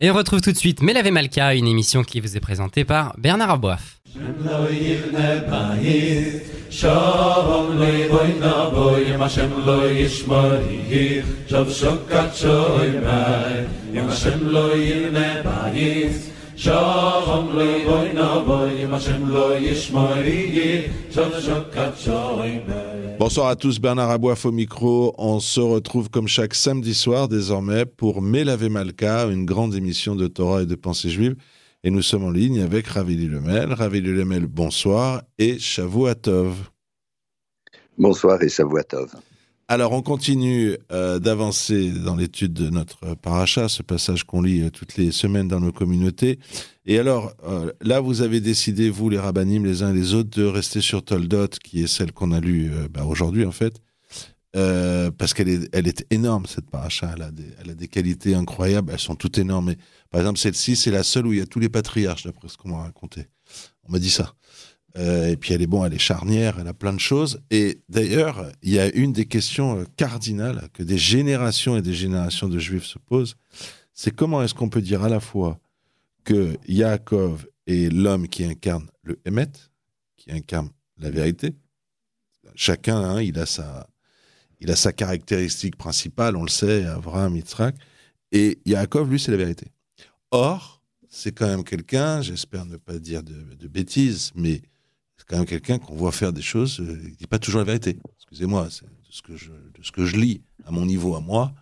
Et on retrouve tout de suite Melave Malka, une émission qui vous est présentée par Bernard Aboif. Bonsoir à tous, Bernard Aboif au micro. On se retrouve comme chaque samedi soir désormais pour Melave Malka, une grande émission de Torah et de pensée juive. Et nous sommes en ligne avec Ravili Lemel. Ravili Lemel, bonsoir. Et Shavuatov. Bonsoir et Shavuatov. Alors, on continue euh, d'avancer dans l'étude de notre paracha, ce passage qu'on lit euh, toutes les semaines dans nos communautés. Et alors, euh, là, vous avez décidé, vous, les rabbinim, les uns et les autres, de rester sur Toldot, qui est celle qu'on a lue bah, aujourd'hui, en fait, parce qu'elle est, elle est énorme, cette paracha. Elle a, des, elle a des qualités incroyables, elles sont toutes énormes. Par exemple, celle-ci, c'est la seule où il y a tous les patriarches, d'après ce qu'on m'a raconté. On m'a dit ça. Euh, et puis elle est bon, elle est charnière, elle a plein de choses. Et d'ailleurs, il y a une des questions euh, cardinales que des générations et des générations de juifs se posent, c'est comment est-ce qu'on peut dire à la fois que Yaakov est l'homme qui incarne le Hémet, qui incarne la vérité? Chacun, hein, il a sa, il a sa caractéristique principale, on le sait, Abraham, Yitzhak, et Yaakov, lui, c'est la vérité. Or, c'est quand même quelqu'un, j'espère ne pas dire de, de bêtises, mais c'est quand même quelqu'un qu'on voit faire des choses euh, qui dit pas toujours la vérité. Excusez-moi, c'est de ce que je ce que je lis à mon niveau à moi,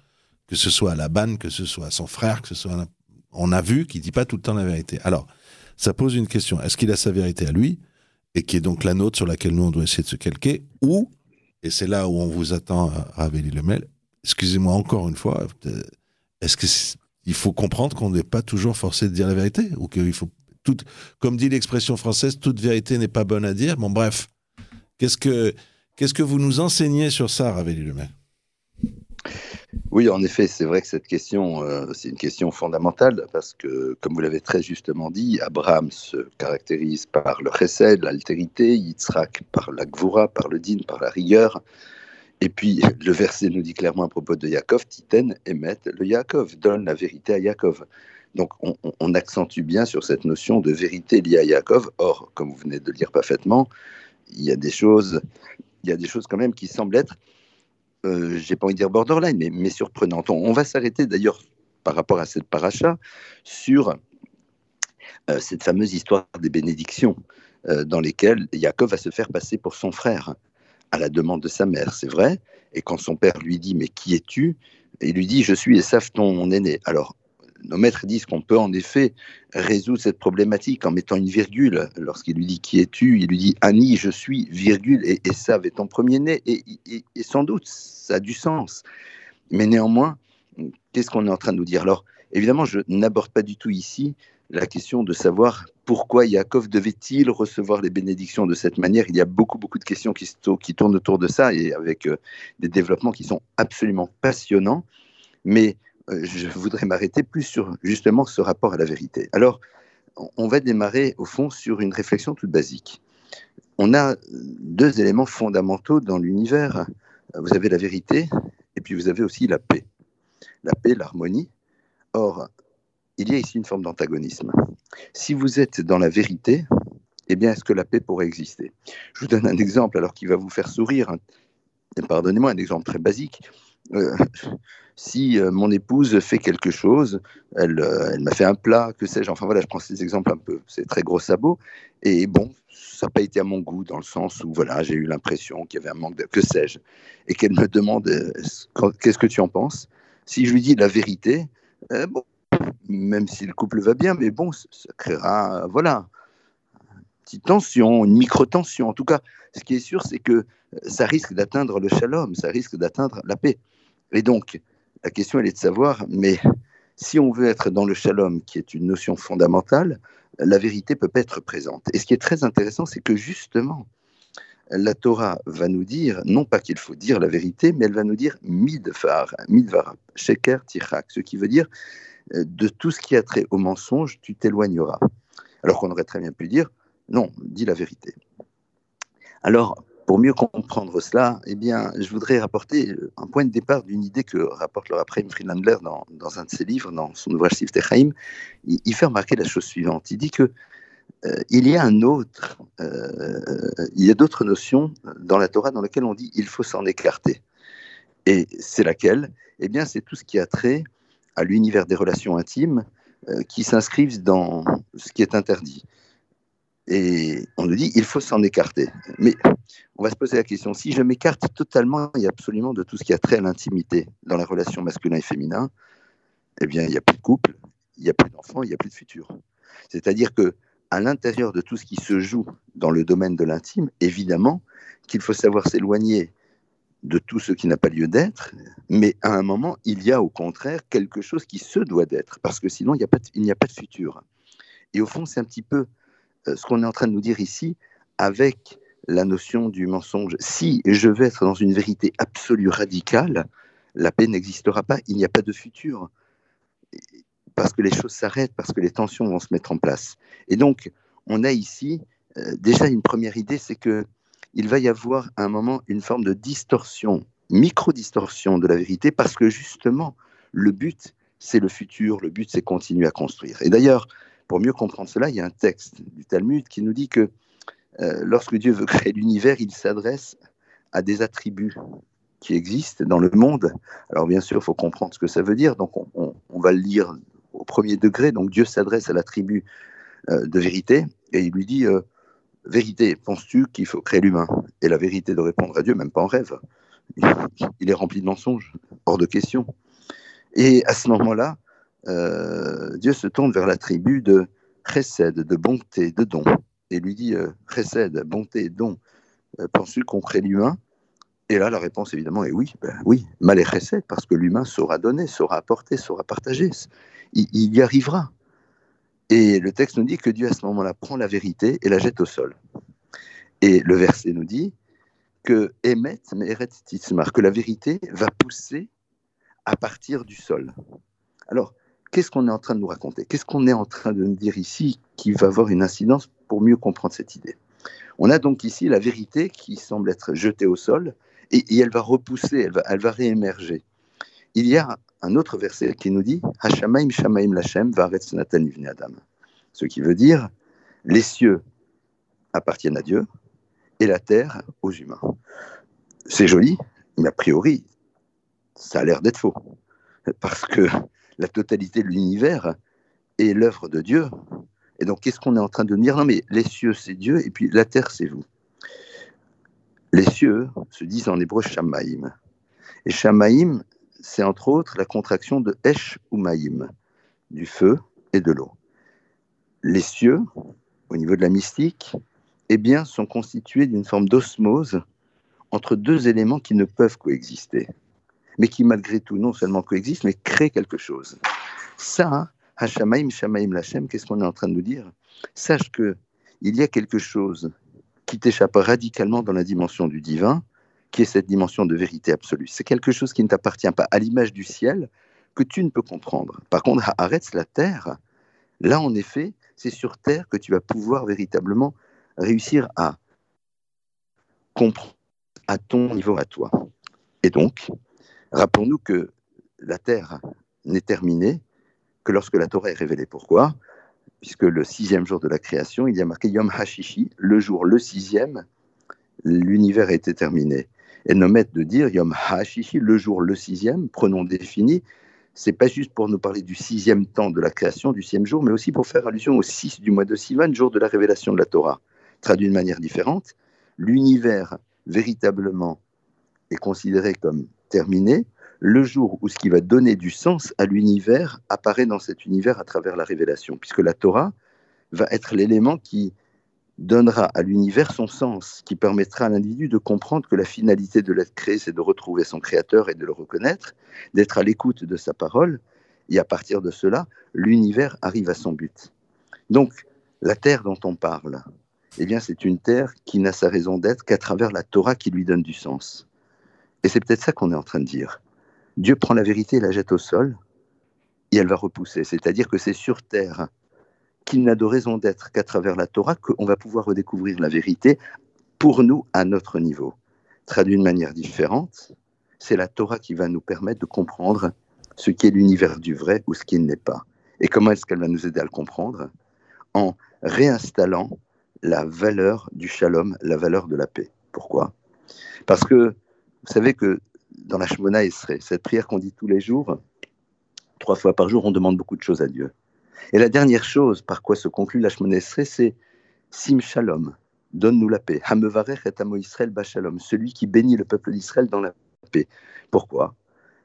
que ce soit à la banne, que ce soit à son frère, que ce soit on a vu qu'il dit pas tout le temps la vérité. Alors, ça pose une question est-ce qu'il a sa vérité à lui et qui est donc la nôtre sur laquelle nous on doit essayer de se calquer ou et c'est là où on vous attend à le Lemel. Excusez-moi encore une fois, est-ce que il faut comprendre qu'on n'est pas toujours forcé de dire la vérité ou qu'il faut comme dit l'expression française, toute vérité n'est pas bonne à dire. Bon, bref, qu'est-ce que, qu'est-ce que vous nous enseignez sur ça, Ravelli Lemay? Oui, en effet, c'est vrai que cette question, euh, c'est une question fondamentale parce que, comme vous l'avez très justement dit, Abraham se caractérise par le chesed, l'altérité, Yitzhak par la gvura, par le din, par la rigueur. Et puis, le verset nous dit clairement à propos de Yaakov, Titen, émet le Yaakov, donne la vérité à Yaakov. Donc on, accentue bien sur cette notion de vérité liée à Yaakov. Or, comme vous venez de le dire parfaitement, il y a des choses, il y a des choses quand même qui semblent être, euh, j'ai pas envie de dire borderline, mais, surprenantes. On, va s'arrêter d'ailleurs par rapport à cette paracha sur euh, cette fameuse histoire des bénédictions euh, dans lesquelles Yaakov va se faire passer pour son frère à la demande de sa mère, c'est vrai. Et quand son père lui dit mais qui es-tu? Il lui dit je suis Esav ton aîné. Alors nos maîtres disent qu'on peut en effet résoudre cette problématique en mettant une virgule. Lorsqu'il lui dit qui es-tu, il lui dit Annie, je suis, virgule, et, ça est ton premier-né. Et, sans doute, ça a du sens. Mais néanmoins, qu'est-ce qu'on est en train de nous dire? Alors, évidemment, je n'aborde pas du tout ici la question de savoir pourquoi Yaakov devait-il recevoir les bénédictions de cette manière. Il y a beaucoup, beaucoup de questions qui, tournent autour de ça et avec euh, des développements qui sont absolument passionnants. Mais je voudrais m'arrêter plus sur justement ce rapport à la vérité. Alors, on va démarrer au fond sur une réflexion toute basique. On a deux éléments fondamentaux dans l'univers. Vous avez la vérité et puis vous avez aussi la paix. La paix, l'harmonie. Or, il y a ici une forme d'antagonisme. Si vous êtes dans la vérité, eh bien, est-ce que la paix pourrait exister? Je vous donne un exemple alors qui va vous faire sourire. Pardonnez-moi, un exemple très basique. Euh, si euh, mon épouse fait quelque chose, elle, euh, elle m'a fait un plat, que sais-je, enfin voilà, je prends ces exemples un peu, c'est très gros sabot, et bon, ça n'a pas été à mon goût, dans le sens où voilà, j'ai eu l'impression qu'il y avait un manque de, que sais-je, et qu'elle me demande qu'est-ce que tu en penses? Si je lui dis la vérité, bon, même si le couple va bien, mais bon, ça, créera, voilà, une petite tension, une micro-tension. En tout cas, ce qui est sûr, c'est que ça risque d'atteindre le shalom, ça risque d'atteindre la paix. Et donc, la question, elle est de savoir, mais si on veut être dans le shalom, qui est une notion fondamentale, la vérité peut pas être présente. Et ce qui est très intéressant, c'est que justement, la Torah va nous dire, non pas qu'il faut dire la vérité, mais elle va nous dire midvar, midvar, sheker tichak, ce qui veut dire euh, de tout ce qui a trait au mensonge, tu t'éloigneras. Alors qu'on aurait très bien pu dire, non, dis la vérité. Alors, pour mieux comprendre cela, eh bien, je voudrais rapporter un point de départ d'une idée que rapporte Laura Prime Friedlander dans, dans, un de ses livres, dans son ouvrage Sifte Chaim. Il, il, fait remarquer la chose suivante. Il dit que euh, il y a un autre, euh, il y a d'autres notions dans la Torah dans lesquelles on dit il faut s'en écarter. Et c'est laquelle? Eh bien, c'est tout ce qui a trait à l'univers des relations intimes euh, qui s'inscrivent dans ce qui est interdit. Et on nous dit il faut s'en écarter. Mais on va se poser la question si je m'écarte totalement et absolument de tout ce qui a trait à l'intimité dans la relation masculin et féminin, eh bien, il n'y a plus de couple, il n'y a plus d'enfants, il n'y a plus de futur. C'est-à-dire que à l'intérieur de tout ce qui se joue dans le domaine de l'intime, évidemment qu'il faut savoir s'éloigner de tout ce qui n'a pas lieu d'être, mais à un moment, il y a au contraire quelque chose qui se doit d'être, parce que sinon, il n'y a, a pas de futur. Et au fond, c'est un petit peu ce qu'on est en train de nous dire ici avec la notion du mensonge. Si je vais être dans une vérité absolue radicale, la paix n'existera pas, il n'y a pas de futur parce que les choses s'arrêtent, parce que les tensions vont se mettre en place. Et donc, on a ici euh, déjà une première idée, c'est que il va y avoir à un moment une forme de distorsion, micro-distorsion de la vérité, parce que justement, le but, c'est le futur, le but, c'est continuer à construire. Et d'ailleurs, pour mieux comprendre cela, il y a un texte du Talmud qui nous dit que euh, lorsque Dieu veut créer l'univers, il s'adresse à des attributs qui existent dans le monde. Alors bien sûr, il faut comprendre ce que ça veut dire, donc on, va le lire au premier degré. Donc Dieu s'adresse à la tribu euh, de vérité et il lui dit euh, Vérité, penses-tu qu'il faut créer l'humain? Et la vérité de répondre à Dieu, même pas en rêve. Il est rempli de mensonges, hors de question. Et à ce moment-là, euh, Dieu se tourne vers la tribu de chesed, de bonté, de don, et lui dit chesed, bonté, don, penses-tu qu'on crée l'humain? Et là, la réponse, évidemment, est oui. Ben, oui, mal et chesed, parce que l'humain saura donner, saura apporter, saura partager il, y arrivera. Et le texte nous dit que Dieu, à ce moment-là, prend la vérité et la jette au sol. Et le verset nous dit que Emet, que la vérité va pousser à partir du sol. Alors, qu'est-ce qu'on est en train de nous raconter? Qu'est-ce qu'on est en train de nous dire ici qui va avoir une incidence pour mieux comprendre cette idée? On a donc ici la vérité qui semble être jetée au sol et, elle va repousser, elle va, elle va réémerger. Il y a un autre verset qui nous dit Hashamaim Shamaim Lachem Varetz Natan Adam. Ce qui veut dire les cieux appartiennent à Dieu et la terre aux humains. C'est joli, mais a priori, ça a l'air d'être faux. Parce que la totalité de l'univers est l'œuvre de Dieu. Et donc, qu'est-ce qu'on est en train de dire? Non, mais les cieux, c'est Dieu, et puis la terre, c'est vous. Les cieux se disent en hébreu Shamaim. Et Shamaim, c'est entre autres la contraction de Esh ou Maïm, du feu et de l'eau. Les cieux, au niveau de la mystique, eh bien, sont constitués d'une forme d'osmose entre deux éléments qui ne peuvent coexister, mais qui malgré tout non seulement coexistent, mais créent quelque chose. Ça, Hashamaim, Shamaim, Lachem, qu'est-ce qu'on est en train de nous dire? Sache que il y a quelque chose qui t'échappe radicalement dans la dimension du divin, qui est cette dimension de vérité absolue. C'est quelque chose qui ne t'appartient pas à l'image du ciel que tu ne peux comprendre. Par contre, arrête la terre. Là, en effet, c'est sur terre que tu vas pouvoir véritablement réussir à comprendre à ton niveau, à toi. Et donc, rappelons-nous que la terre n'est terminée que lorsque la Torah est révélée. Pourquoi? Puisque le sixième jour de la création, il y a marqué Yom Hashishi, le jour le sixième, l'univers été terminé et mettre de dire Yom HaShishi, le jour le sixième, prenons défini, c'est pas juste pour nous parler du sixième temps de la création, du sixième jour, mais aussi pour faire allusion au 6 du mois de Sivan, jour de la révélation de la Torah. Traduit d'une manière différente, l'univers véritablement est considéré comme terminé le jour où ce qui va donner du sens à l'univers apparaît dans cet univers à travers la révélation, puisque la Torah va être l'élément qui donnera à l'univers son sens, qui permettra à l'individu de comprendre que la finalité de l'être créé, c'est de retrouver son créateur et de le reconnaître, d'être à l'écoute de sa parole, et à partir de cela, l'univers arrive à son but. Donc, la terre dont on parle, eh bien, c'est une terre qui n'a sa raison d'être qu'à travers la Torah qui lui donne du sens. Et c'est peut-être ça qu'on est en train de dire. Dieu prend la vérité et la jette au sol, et elle va repousser. C'est-à-dire que c'est sur terre qu'il n'a de raison d'être qu'à travers la Torah qu'on va pouvoir redécouvrir la vérité pour nous à notre niveau. Traduit d'une manière différente, c'est la Torah qui va nous permettre de comprendre ce qui est l'univers du vrai ou ce qui ne l'est pas. Et comment est-ce qu'elle va nous aider à le comprendre? En réinstallant la valeur du shalom, la valeur de la paix. Pourquoi? Parce que vous savez que dans la Shemona Esrei, cette prière qu'on dit tous les jours, trois fois par jour, on demande beaucoup de choses à Dieu. Et la dernière chose par quoi se conclut la Shemona Esrei, c'est Sim Shalom, donne-nous la paix. Hamevarech et Amo Israël Bashalom, celui qui bénit le peuple d'Israël dans la paix. Pourquoi?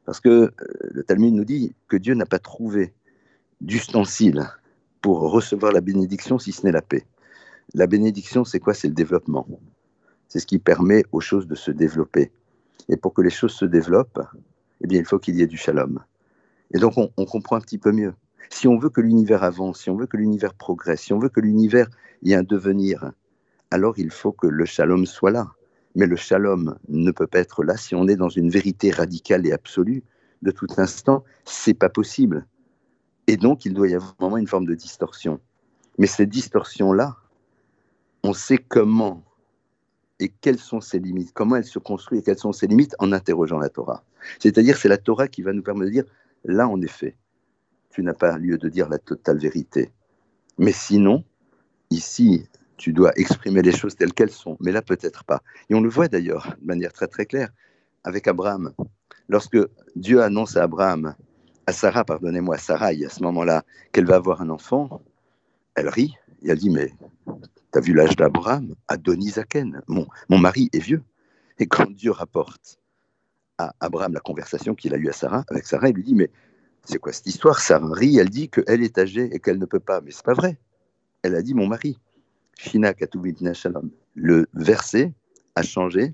Parce que euh, le Talmud nous dit que Dieu n'a pas trouvé d'ustensile pour recevoir la bénédiction si ce n'est la paix. La bénédiction, c'est quoi? C'est le développement. C'est ce qui permet aux choses de se développer. Et pour que les choses se développent, eh bien, il faut qu'il y ait du shalom. Et donc, on, comprend un petit peu mieux. Si on veut que l'univers avance, si on veut que l'univers progresse, si on veut que l'univers ait un devenir, alors il faut que le shalom soit là. Mais le shalom ne peut pas être là si on est dans une vérité radicale et absolue de tout instant. C'est pas possible. Et donc, il doit y avoir vraiment une forme de distorsion. Mais cette distorsion-là, on sait comment et quelles sont ses limites, comment elle se construit et quelles sont ses limites en interrogeant la Torah. C'est-à-dire, c'est la Torah qui va nous permettre de dire, là, en effet, tu n'as pas lieu de dire la totale vérité. Mais sinon, ici, tu dois exprimer les choses telles qu'elles sont, mais là, peut-être pas. Et on le voit d'ailleurs de manière très très claire avec Abraham. Lorsque Dieu annonce à Abraham, à Sarah, pardonnez-moi, à Sarah, à ce moment-là, qu'elle va avoir un enfant, elle rit et elle dit, mais T'as vu l'âge d'Abraham Adonisaken, mon, mon mari est vieux. Et quand Dieu rapporte à Abraham la conversation qu'il a eue à Sarah, avec Sarah, il lui dit Mais c'est quoi cette histoire Sarah? Rit, elle dit qu'elle est âgée et qu'elle ne peut pas. Mais c'est pas vrai. Elle a dit Mon mari. Shina. Le verset a changé.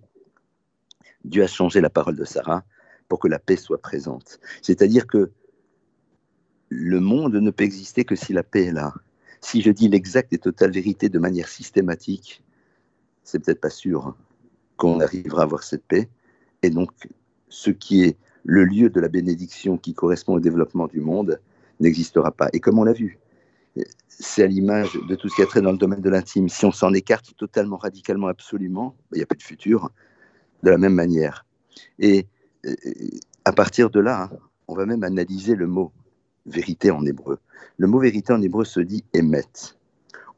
Dieu a changé la parole de Sarah pour que la paix soit présente. C'est-à-dire que le monde ne peut exister que si la paix est là si je dis l'exacte et totale vérité de manière systématique, c'est peut-être pas sûr qu'on arrivera à avoir cette paix. Et donc, ce qui est le lieu de la bénédiction qui correspond au développement du monde n'existera pas. Et comme on l'a vu, c'est à l'image de tout ce qui a trait dans le domaine de l'intime. Si on s'en écarte totalement, radicalement, absolument, il n'y a plus de futur de la même manière. Et à partir de là, on va même analyser le mot vérité en hébreu. Le mot vérité en hébreu se dit émet.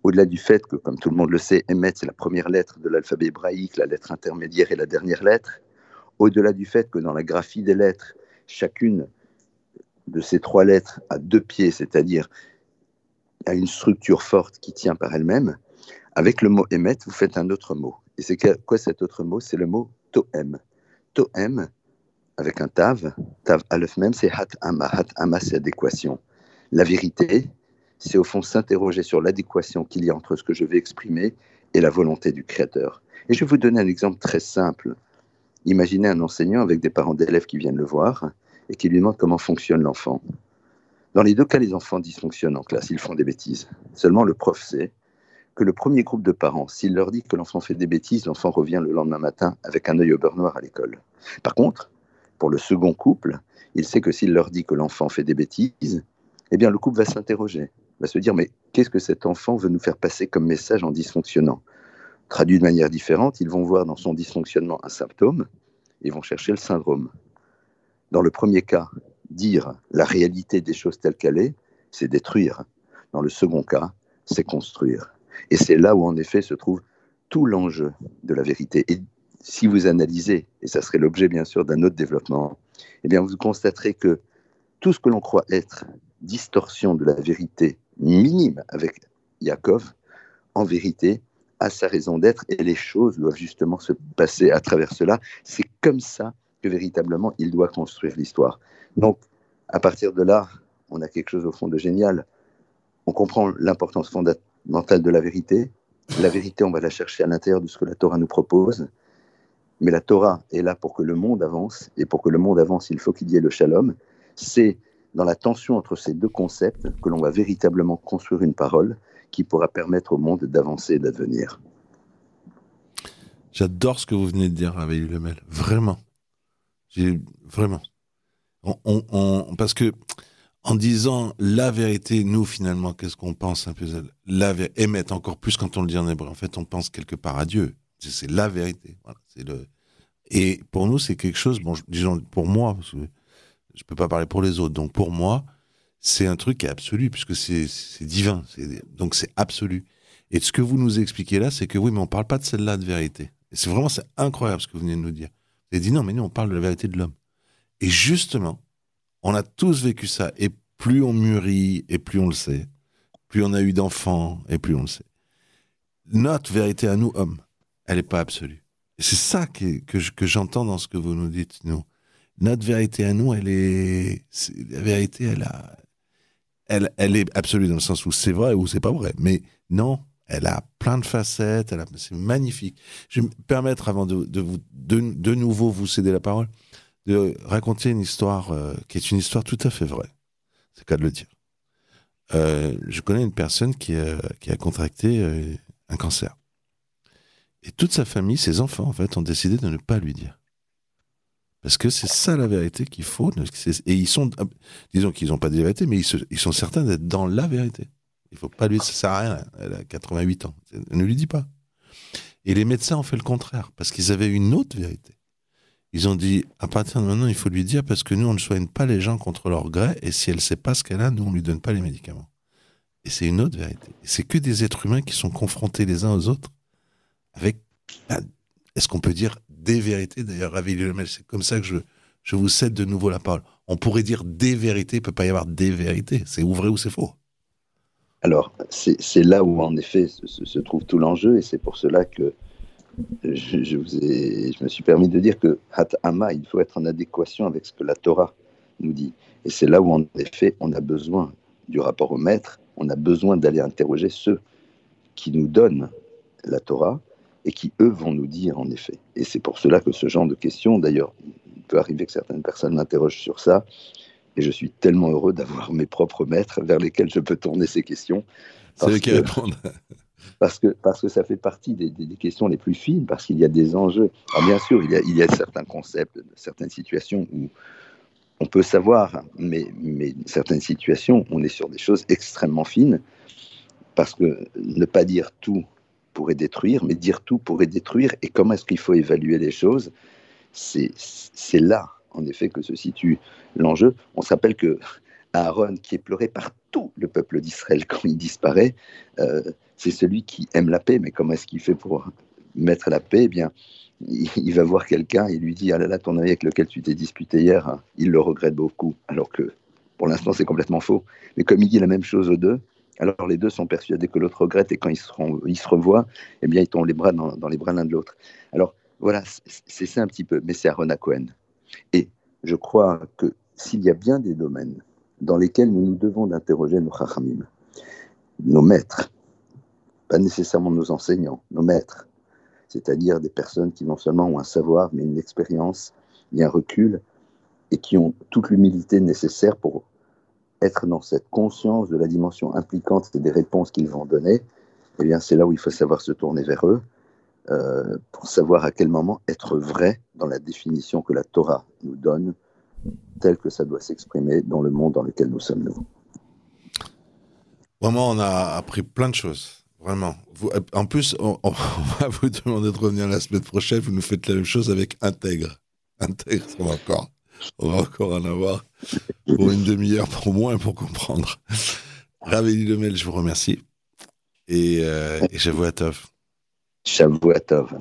Au-delà du fait que, comme tout le monde le sait, émet, c'est la première lettre de l'alphabet hébraïque, la lettre intermédiaire et la dernière lettre. Au-delà du fait que dans la graphie des lettres, chacune de ces trois lettres a deux pieds, c'est-à-dire a une structure forte qui tient par elle-même, avec le mot émet, vous faites un autre mot. Et c'est quoi cet autre mot? C'est le mot toem. Toem, avec un tav, tav aleph même, c'est hat ama. Hat ama, c'est adéquation. La vérité, c'est au fond s'interroger sur l'adéquation qu'il y a entre ce que je vais exprimer et la volonté du Créateur. Et je vais vous donner un exemple très simple. Imaginez un enseignant avec des parents d'élèves qui viennent le voir et qui lui demandent comment fonctionne l'enfant. Dans les deux cas, les enfants dysfonctionnent en classe, ils font des bêtises. Seulement, le prof sait que le premier groupe de parents, s'il leur dit que l'enfant fait des bêtises, l'enfant revient le lendemain matin avec un œil au beurre noir à l'école. Par contre, pour le second couple, il sait que s'il leur dit que l'enfant fait des bêtises, eh bien le couple va s'interroger, va se dire mais qu'est-ce que cet enfant veut nous faire passer comme message en dysfonctionnant? Traduit de manière différente, ils vont voir dans son dysfonctionnement un symptôme et vont chercher le syndrome. Dans le premier cas, dire la réalité des choses telles qu'elle est, c'est détruire. Dans le second cas, c'est construire. Et c'est là où en effet se trouve tout l'enjeu de la vérité. Si vous analysez, et ça serait l'objet bien sûr d'un autre développement, eh bien vous constaterez que tout ce que l'on croit être distorsion de la vérité minime avec Yaakov, en vérité, a sa raison d'être et les choses doivent justement se passer à travers cela. C'est comme ça que véritablement il doit construire l'histoire. Donc, à partir de là, on a quelque chose au fond de génial. On comprend l'importance fondamentale de la vérité. La vérité, on va la chercher à l'intérieur de ce que la Torah nous propose. Mais la Torah est là pour que le monde avance, et pour que le monde avance, il faut qu'il y ait le shalom. C'est dans la tension entre ces deux concepts que l'on va véritablement construire une parole qui pourra permettre au monde d'avancer et d'advenir. J'adore ce que vous venez de dire, avec Lemel. Vraiment. Vraiment. Parce que en disant la vérité, nous, finalement, qu'est-ce qu'on pense un peu? La émettre encore plus quand on le dit en hébreu. En fait, on pense quelque part à Dieu C'est la vérité. Voilà, le... Et pour nous, c'est quelque chose, bon, disons pour moi, je peux pas parler pour les autres, donc pour moi, c'est un truc qui est absolu, puisque c'est divin, donc c'est absolu. Et ce que vous nous expliquez là, c'est que oui, mais on parle pas de celle-là de vérité. C'est vraiment, incroyable ce que vous venez de nous dire. Vous avez dit non, mais nous, on parle de la vérité de l'homme. Et justement, on a tous vécu ça. Et plus on mûrit, et plus on le sait, plus on a eu d'enfants, et plus on le sait. Notre vérité à nous, hommes, elle n'est pas absolue. C'est ça que, que j'entends dans ce que vous nous dites, nous. Notre vérité à nous, elle est, la vérité, elle a, elle, elle est absolue dans le sens où c'est vrai ou c'est pas vrai. Mais non, elle a plein de facettes, elle c'est magnifique. Je vais me permettre, avant de, de, vous, de, nouveau vous céder la parole, de raconter une histoire euh, qui est une histoire tout à fait vraie. C'est le cas de le dire. Euh, je connais une personne qui a, qui a contracté euh, un cancer. Et toute sa famille, ses enfants, en fait, ont décidé de ne pas lui dire. Parce que c'est ça la vérité qu'il faut. Et ils sont, disons qu'ils n'ont pas de vérité, mais ils, sont certains d'être dans la vérité. Il faut pas lui, ça sert à rien. Elle a 88 ans. Ne lui dis pas. Et les médecins ont fait le contraire, parce qu'ils avaient une autre vérité. Ils ont dit, à partir de maintenant, il faut lui dire, parce que nous, on ne soigne pas les gens contre leur gré, et si elle ne sait pas ce qu'elle a, nous, on ne lui donne pas les médicaments. Et c'est une autre vérité. C'est que des êtres humains qui sont confrontés les uns aux autres avec, est-ce qu'on peut dire des vérités D'ailleurs, Ravi Lemel, c'est comme ça que je, je vous cède de nouveau la parole. On pourrait dire des vérités, il ne peut pas y avoir des vérités. C'est ou vrai ou c'est faux? Alors, c'est là où, en effet, se, trouve tout l'enjeu, et c'est pour cela que je, je me suis permis de dire que Hatama, il faut être en adéquation avec ce que la Torah nous dit. Et c'est là où, en effet, on a besoin du rapport au maître, on a besoin d'aller interroger ceux qui nous donnent la Torah et qui, eux, vont nous dire, en effet. Et c'est pour cela que ce genre de questions, d'ailleurs, il peut arriver que certaines personnes m'interrogent sur ça, et je suis tellement heureux d'avoir mes propres maîtres vers lesquels je peux tourner ces questions. C'est eux qui répondent. Parce que, parce que ça fait partie des, des, questions les plus fines, parce qu'il y a des enjeux. Alors bien sûr, il y, a, il y a certains concepts, certaines situations où on peut savoir, mais, mais certaines situations, on est sur des choses extrêmement fines, parce que ne pas dire tout pourrait détruire, mais dire tout pourrait détruire. Et comment est-ce qu'il faut évaluer les choses C'est là en effet que se situe l'enjeu. On s'appelle que Aaron, qui est pleuré par tout le peuple d'Israël quand il disparaît, euh, c'est celui qui aime la paix. Mais comment est-ce qu'il fait pour mettre la paix? Eh bien, il, va voir quelqu'un et lui dit Ah là là, ton ami avec lequel tu t'es disputé hier, hein, il le regrette beaucoup. Alors que pour l'instant, c'est complètement faux. Mais comme il dit la même chose aux deux, alors les deux sont persuadés que l'autre regrette et quand ils se, revoient, eh bien, ils tombent les bras dans, les bras l'un de l'autre. Alors voilà, c'est ça un petit peu. Mais c'est Aaron Cohen. Et je crois que s'il y a bien des domaines dans lesquels nous nous devons d'interroger nos chachamim, nos maîtres, pas nécessairement nos enseignants, nos maîtres, c'est-à-dire des personnes qui non seulement ont un savoir, mais une expérience et un recul, et qui ont toute l'humilité nécessaire pour être dans cette conscience de la dimension impliquante des réponses qu'ils vont donner, eh bien c'est là où il faut savoir se tourner vers eux euh, pour savoir à quel moment être vrai dans la définition que la Torah nous donne, telle que ça doit s'exprimer dans le monde dans lequel nous sommes nous. Vraiment, on a appris plein de choses. Vraiment. Vous, en plus, on, va vous demander de revenir la semaine prochaine. Vous nous faites la même chose avec Intègre. Intègre, on encore, on va encore en avoir pour une demi-heure, pour moins, pour comprendre. Raveli Lemel, je vous remercie. Et, euh, et j'avoue à Tov. Shavuatov.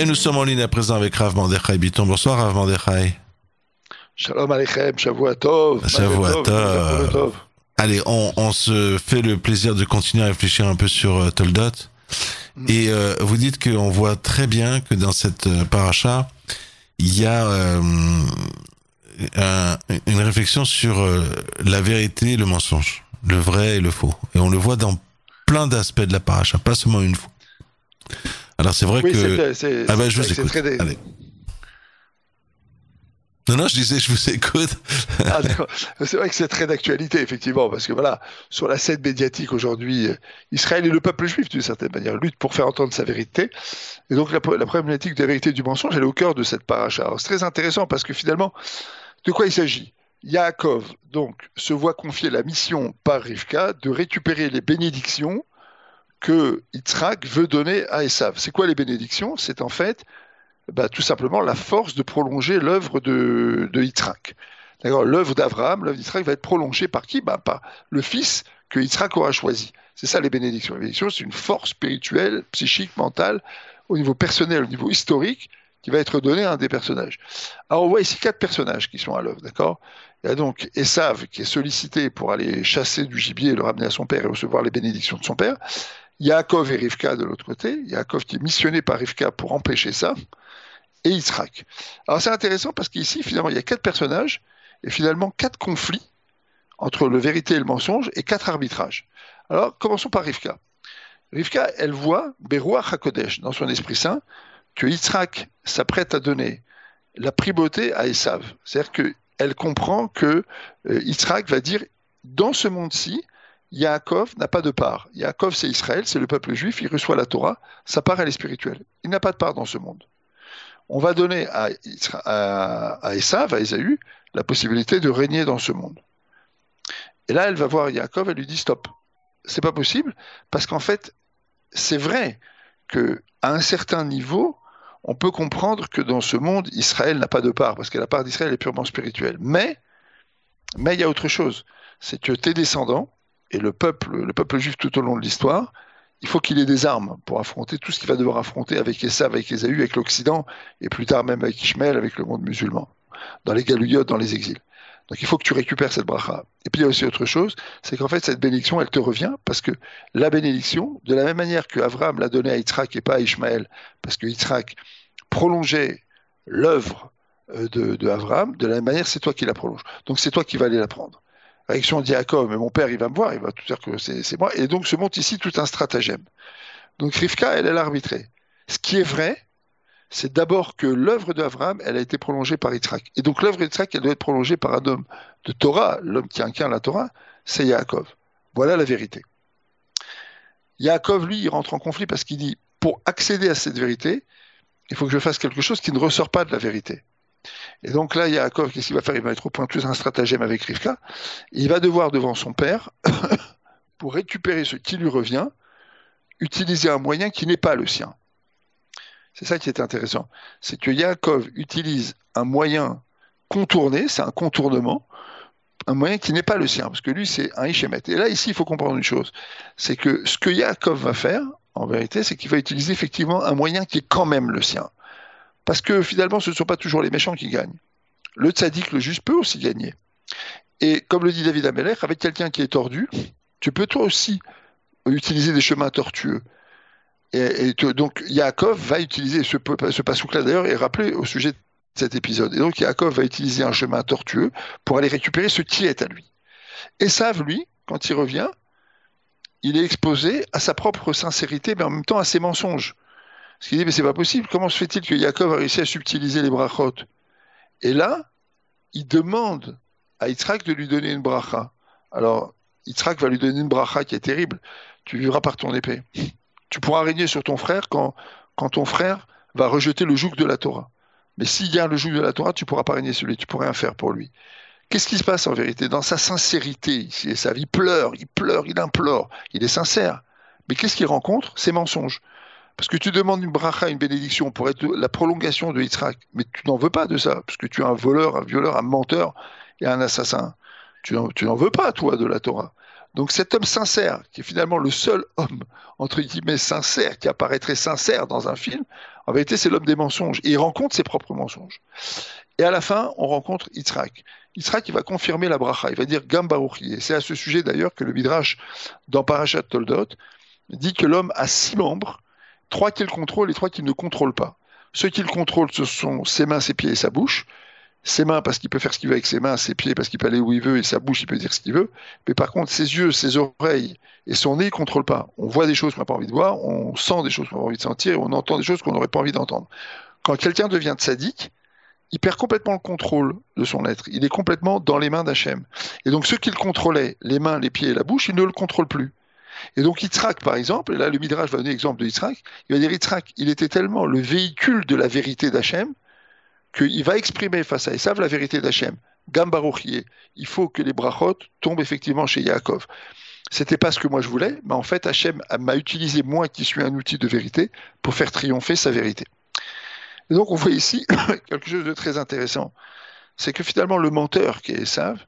Et nous sommes en ligne à présent avec Rav Mandechai Biton. Bonsoir Rav Mandechai. Shalom Aleichem, Shavuatov. Shavuatov. Allez, on, on, se fait le plaisir de continuer à réfléchir un peu sur uh, Toldot. Et euh, vous dites qu'on voit très bien que dans cette euh, paracha, il y a euh, un, une réflexion sur euh, la vérité et le mensonge, le vrai et le faux. Et on le voit dans plein d'aspects de la paracha, pas seulement une fois. Alors c'est vrai oui, que... Ah ben je vous écoute. Très... Allez. Non, non, je disais, je vous écoute. Ah, c'est vrai que c'est très d'actualité, effectivement, parce que voilà, sur la scène médiatique aujourd'hui, Israël et le peuple juif, d'une certaine manière, luttent pour faire entendre sa vérité. Et donc, la, problématique de la vérité du mensonge, elle est au cœur de cette paracha. C'est très intéressant parce que finalement, de quoi il s'agit? Yaakov, donc, se voit confier la mission par Rivka de récupérer les bénédictions que Yitzhak veut donner à Esav. C'est quoi les bénédictions? C'est en fait bah, tout simplement la force de prolonger l'œuvre de, de. L'œuvre d'Abraham, l'œuvre d'Yitzhak va être prolongée par qui? Bah, Par le fils que Yitzhak aura choisi. C'est ça les bénédictions. Les bénédictions, c'est une force spirituelle, psychique, mentale, au niveau personnel, au niveau historique, qui va être donnée à un des personnages. Alors on voit ici quatre personnages qui sont à l'œuvre, d'accord? Il y a donc Esav qui est sollicité pour aller chasser du gibier le ramener à son père et recevoir les bénédictions de son père. Yaakov et Rivka de l'autre côté. Yaakov qui est missionné par Rivka pour empêcher ça et Yitzhak. Alors c'est intéressant parce qu'ici, finalement, il y a quatre personnages et finalement quatre conflits entre le vérité et le mensonge et quatre arbitrages. Alors commençons par Rivka. Rivka, elle voit Beroua HaKodesh dans son Esprit Saint que Yitzhak s'apprête à donner la primauté à Esav. C'est-à-dire qu'elle comprend que euh, Yitzhak va dire dans ce monde-ci, Yaakov n'a pas de part. Yaakov, c'est Israël, c'est le peuple juif, il reçoit la Torah, sa part, elle est spirituelle. Il n'a pas de part dans ce monde on va donner à, à, à Esav, à Esaü, la possibilité de régner dans ce monde. Et là, elle va voir Yaakov, elle lui dit stop. C'est pas possible parce qu'en fait, c'est vrai que à un certain niveau, on peut comprendre que dans ce monde, Israël n'a pas de part parce que la part d'Israël est purement spirituelle. Mais, il y a autre chose, c'est que tes descendants et le peuple, le peuple juif tout au long de l'histoire, il faut qu'il ait des armes pour affronter tout ce qu'il va devoir affronter avec Esav, avec Esaü, avec l'Occident, et plus tard même avec Ishmael, avec le monde musulman, dans les galouillottes, dans les exils. Donc il faut que tu récupères cette bracha. Et puis il y a aussi autre chose, c'est qu'en fait cette bénédiction, elle te revient parce que la bénédiction, de la même manière que Abraham l'a donnée à Yitzhak et pas à Ishmael, parce que Yitzhak prolongeait l'œuvre euh, de, Abraham, de la même manière c'est toi qui la prolonge. Donc c'est toi qui vas aller la prendre réaction de Jacob, mais mon père, il va me voir, il va tout dire que c'est moi. Et donc se monte ici tout un stratagème. Donc Rivka, elle, elle a arbitré. Ce qui est vrai, c'est d'abord que l'œuvre d'Abraham, elle a été prolongée par Yitzhak. Et donc l'œuvre d'Yitzhak, elle doit être prolongée par un homme de Torah, l'homme qui incarne la Torah, c'est Yaakov. Voilà la vérité. Yaakov, lui, il rentre en conflit parce qu'il dit, pour accéder à cette vérité, il faut que je fasse quelque chose qui ne ressort pas de la vérité. Et donc là, Yaakov, qu'est-ce qu'il va faire Il va être au point de un stratagème avec Rivka. Il va devoir, devant son père, pour récupérer ce qui lui revient, utiliser un moyen qui n'est pas le sien. C'est ça qui est intéressant. C'est que Yaakov utilise un moyen contourné, c'est un contournement, un moyen qui n'est pas le sien, parce que lui, c'est un Ishémet. Et là, ici, il faut comprendre une chose, c'est que ce que Yaakov va faire, en vérité, c'est qu'il va utiliser effectivement un moyen qui est quand même le sien. Parce que finalement, ce ne sont pas toujours les méchants qui gagnent. Le tzaddik, le juste, peut aussi gagner. Et comme le dit David Ameller, avec quelqu'un qui est tordu, tu peux toi aussi utiliser des chemins tortueux. Et, donc Yaakov va utiliser ce, ce pasouk-là d'ailleurs est rappelé au sujet de cet épisode. Et donc Yaakov va utiliser un chemin tortueux pour aller récupérer ce qui est à lui. Et Sav, lui, quand il revient, il est exposé à sa propre sincérité, mais en même temps à ses mensonges. Parce qu'il dit, mais c'est pas possible, comment se fait-il que Yaakov a réussi à subtiliser les brachot? Et là, il demande à Yitzhak de lui donner une bracha. Alors, Yitzhak va lui donner une bracha qui est terrible. Tu vivras par ton épée. Tu pourras régner sur ton frère quand, quand ton frère va rejeter le joug de la Torah. Mais s'il y a le joug de la Torah, tu pourras pas régner sur lui, tu pourras rien faire pour lui. Qu'est-ce qui se passe en vérité? Dans sa sincérité, ici, sa il pleure, il pleure, il implore, il est sincère. Mais qu'est-ce qu'il rencontre? Ses mensonges. Parce que tu demandes une bracha, une bénédiction pour être la prolongation de Yitzhak, mais tu n'en veux pas de ça, parce que tu es un voleur, un violeur, un menteur et un assassin. Tu n'en veux pas, toi, de la Torah. Donc cet homme sincère, qui est finalement le seul homme, entre guillemets, sincère, qui apparaîtrait sincère dans un film, en vérité, c'est l'homme des mensonges. Et il rencontre ses propres mensonges. Et à la fin, on rencontre Yitzhak. Yitzhak, il va confirmer la bracha, il va dire Gam Et c'est à ce sujet d'ailleurs que le Midrash, dans Parashat Toldot, dit que l'homme a six membres trois qu'il contrôle et trois qu'il ne contrôle pas. Ceux qu'il contrôle, ce sont ses mains, ses pieds et sa bouche. Ses mains parce qu'il peut faire ce qu'il veut avec ses mains, ses pieds parce qu'il peut aller où il veut et sa bouche il peut dire ce qu'il veut. Mais par contre, ses yeux, ses oreilles et son nez, il ne contrôle pas. On voit des choses qu'on n'a pas envie de voir, on sent des choses qu'on n'a pas envie de sentir et on entend des choses qu'on n'aurait pas envie d'entendre. Quand quelqu'un devient sadique, il perd complètement le contrôle de son être. Il est complètement dans les mains d'Hachem. Et donc, ceux qui le contrôlaient, les mains, les pieds et la bouche, ils ne le contrôlent plus. Et donc, Yitzhak, par exemple, et là, le Midrash va donner l'exemple de Yitzhak, il va dire Yitzhak, il était tellement le véhicule de la vérité d'Hachem qu'il va exprimer face à Esav la vérité d'Hachem. Gambarouchier, il faut que les brachot tombent effectivement chez Yaakov. C'était pas ce que moi je voulais, mais en fait, Hachem m'a utilisé, moi qui suis un outil de vérité, pour faire triompher sa vérité. Et donc, on voit ici quelque chose de très intéressant. C'est que finalement, le menteur qui est Esav,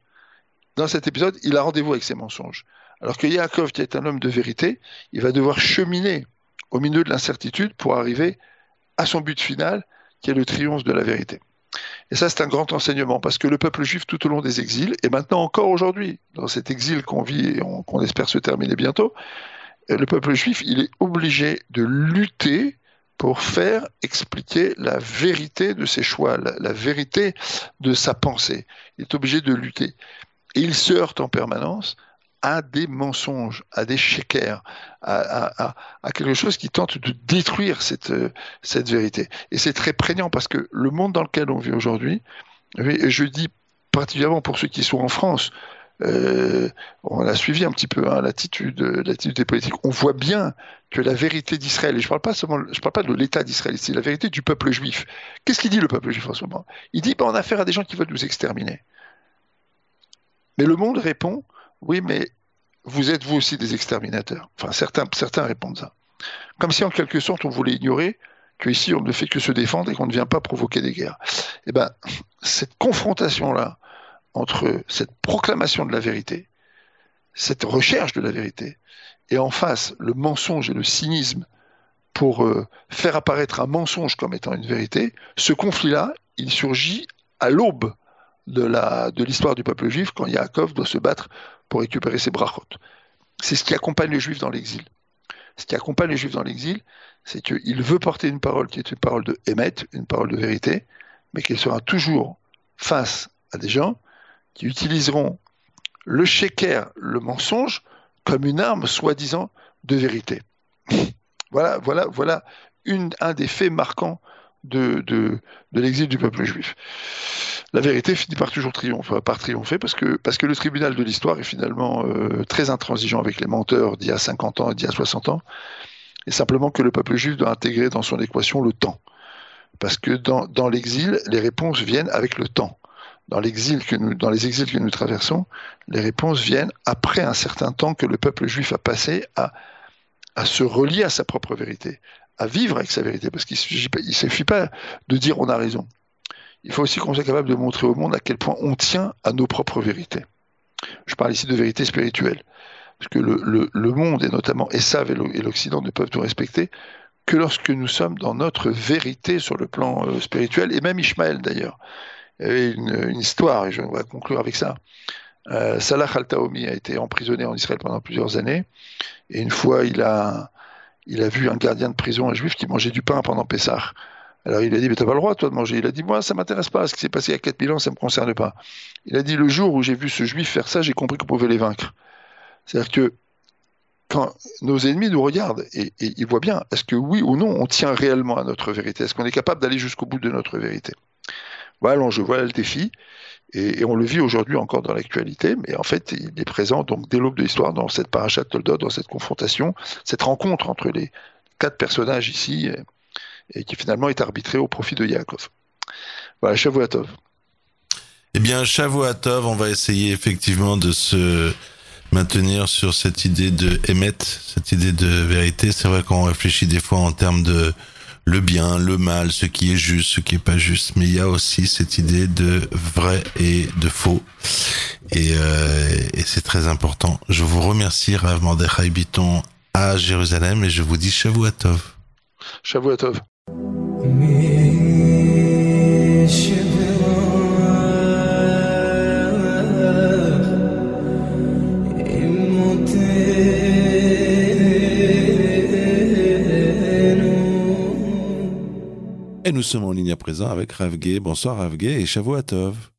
dans cet épisode, il a rendez-vous avec ses mensonges. Alors que Yaakov, qui est un homme de vérité, il va devoir cheminer au milieu de l'incertitude pour arriver à son but final, qui est le triomphe de la vérité. Et ça, c'est un grand enseignement, parce que le peuple juif, tout au long des exils, et maintenant encore aujourd'hui, dans cet exil qu'on vit et qu'on espère se terminer bientôt, euh, le peuple juif, il est obligé de lutter pour faire expliquer la vérité de ses choix, la, vérité de sa pensée. Il est obligé de lutter. Et il se heurte en permanence à des mensonges, à des shakers, à, quelque chose qui tente de détruire cette, cette vérité. Et c'est très prégnant parce que le monde dans lequel on vit aujourd'hui, je dis particulièrement pour ceux qui sont en France, euh, on a suivi un petit peu hein, l'attitude, l'attitude des politiques. On voit bien que la vérité d'Israël, et je ne parle pas seulement, je parle pas de l'État d'Israël, c'est la vérité du peuple juif. Qu'est-ce qu'il dit le peuple juif en ce moment? Il dit, ben, on a affaire à des gens qui veulent nous exterminer. Mais le monde répond, oui, mais vous êtes vous aussi des exterminateurs. Enfin, certains, certains répondent ça. Comme si en quelque sorte on voulait ignorer qu'ici on ne fait que se défendre et qu'on ne vient pas provoquer des guerres. Eh bien, cette confrontation-là entre cette proclamation de la vérité, cette recherche de la vérité, et en face le mensonge et le cynisme pour euh, faire apparaître un mensonge comme étant une vérité, ce conflit-là, il surgit à l'aube de l'histoire du peuple juif quand Yaakov doit se battre pour récupérer ses brachot. C'est ce qui accompagne les juifs dans l'exil. Ce qui accompagne les juifs dans l'exil, c'est qu'il veut porter une parole qui est une parole de émet, une parole de vérité, mais qu'il sera toujours face à des gens qui utiliseront le sheker, le mensonge, comme une arme soi-disant de vérité. voilà, voilà, voilà un des faits marquants de l'exil du peuple juif la vérité finit par toujours triompher, par triompher parce que, le tribunal de l'histoire est finalement euh, très intransigeant avec les menteurs d'il y a 50 ans et d'il y a 60 ans, et simplement que le peuple juif doit intégrer dans son équation le temps. Parce que dans, l'exil, les réponses viennent avec le temps. Dans les exils que nous traversons, les réponses viennent après un certain temps que le peuple juif a passé à, à se relier à sa propre vérité, à vivre avec sa vérité, parce qu'il ne suffit pas de dire on a raison il faut aussi qu'on soit capable de montrer au monde à quel point on tient à nos propres vérités. Je parle ici de vérité spirituelle. Parce que le, monde, et notamment Essav et l'Occident, ne peuvent nous respecter que lorsque nous sommes dans notre vérité sur le plan euh, spirituel, et même Ishmaël d'ailleurs. Il y avait une, histoire, et je vais conclure avec ça. Euh, Salah al-Taomi a été emprisonné en Israël pendant plusieurs années, et une fois, il a, il a vu un gardien de prison, un juif, qui mangeait du pain pendant Pessah. Alors il a dit, mais t'as pas le droit, toi, de manger. Il a dit, moi, ça m'intéresse pas. Ce qui s'est passé il y a 4000 ans, ça me concerne pas. Il a dit, le jour où j'ai vu ce juif faire ça, j'ai compris qu'on pouvait les vaincre. C'est-à-dire que quand nos ennemis nous regardent et, ils voient bien, est-ce que oui ou non, on tient réellement à notre vérité? Est-ce qu'on est capable d'aller jusqu'au bout de notre vérité? Voilà l'enjeu, voilà le défi. Et, on le vit aujourd'hui encore dans l'actualité, mais en fait, il est présent donc dès l'aube de l'histoire dans cette parachat Toldot, dans cette confrontation, cette rencontre entre les quatre personnages ici et qui finalement est arbitré au profit de Yaakov. Voilà, Shavuatov. Eh bien, Shavuatov, on va essayer effectivement de se maintenir sur cette idée de émettre, cette idée de vérité. C'est vrai qu'on réfléchit des fois en termes de le bien, le mal, ce qui est juste, ce qui est pas juste, mais il y a aussi cette idée de vrai et de faux. Et, euh, et c'est très important. Je vous remercie, Rav Mordechai Biton, à Jérusalem, et je vous dis Shavuatov. Shavuatov. Et nous sommes en ligne à présent avec Ravgé. Bonsoir Ravgé et Shavuatov.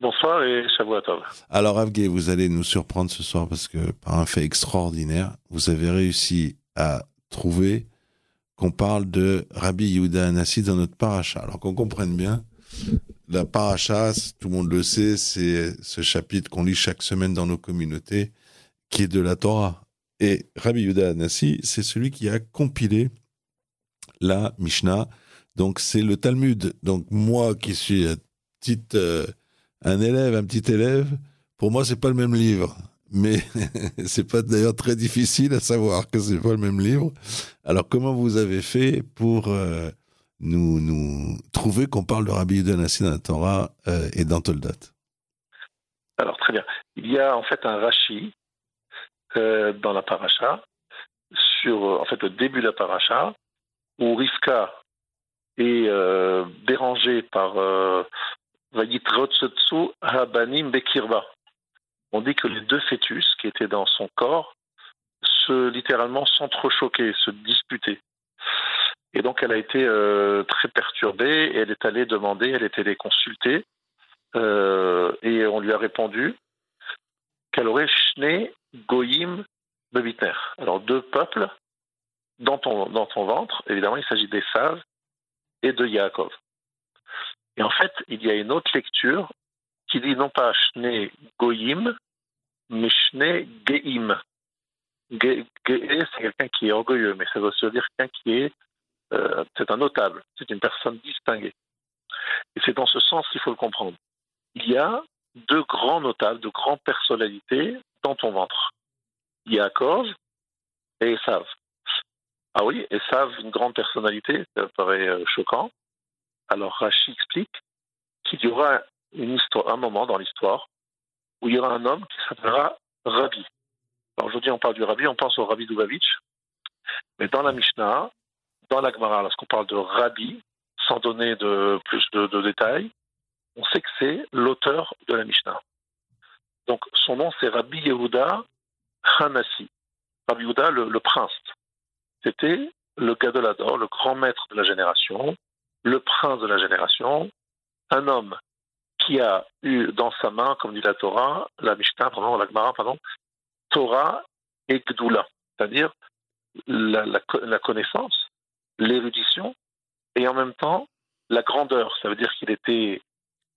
Bonsoir et Shavuatov. Alors Ravgé, vous allez nous surprendre ce soir parce que par un fait extraordinaire, vous avez réussi à trouver qu'on parle de Rabbi Yehuda Anassi dans notre paracha. Alors qu'on comprenne bien, la paracha, tout le monde le sait, c'est ce chapitre qu'on lit chaque semaine dans nos communautés, qui est de la Torah. Et Rabbi Yuda Anassi, c'est celui qui a compilé la Mishnah. Donc c'est le Talmud. Donc moi qui suis un petit, euh, un élève, un petit élève, pour moi c'est pas le même livre. Mais c'est pas d'ailleurs très difficile à savoir que c'est pas le même livre. Alors comment vous avez fait pour euh, nous, nous trouver qu'on parle de Rabbi Yuda Anassi dans la Torah euh, et dans Toldat? Alors très bien. Il y a en fait un Rashi dans la paracha sur en fait le début de la paracha où Rivka est euh, dérangée par euh, Habanim Bekirba. On dit que les deux fœtus qui étaient dans son corps se littéralement s'entrechoquaient, se disputaient. Et donc elle a été euh, très perturbée et elle est allée demander, elle est allée consulter euh, et on lui a répondu qu'elle aurait Shne Goyim Bebitner. Alors deux peuples dans ton, ventre, évidemment, il s'agit des et de Yaakov. Et en fait, il y a une autre lecture qui dit non pas Shne Goyim, mais Shne Geim. Ge, c'est quelqu'un qui est orgueilleux, mais ça veut aussi dire quelqu'un qui est. Euh, c'est un notable, c'est une personne distinguée. Et c'est dans ce sens qu'il faut le comprendre. Il y a deux grands notables, de grandes personnalités dans ton ventre. Yaakov et Esav. Ah oui, ça, une grande personnalité, ça paraît euh, choquant. Alors Rachi explique qu'il y aura une histoire, un moment dans l'histoire où il y aura un homme qui s'appellera Rabbi. Aujourd'hui, on parle du Rabbi, on pense au Rabbi Dubavitch, mais dans la Mishnah, dans la Gemara, lorsqu'on parle de Rabbi, sans donner de plus de, détails, on sait que c'est l'auteur de la Mishnah. Donc son nom, c'est Rabbi Yehuda Hanassi. Rabbi Yehuda, le prince c'était le Gadolador, le grand maître de la génération, le prince de la génération, un homme qui a eu dans sa main, comme dit la Torah, la Mishnah, pardon, la Gemara, pardon, Torah et Gdoula, c'est-à-dire la, connaissance, l'érudition et en même temps la grandeur. Ça veut dire qu'il était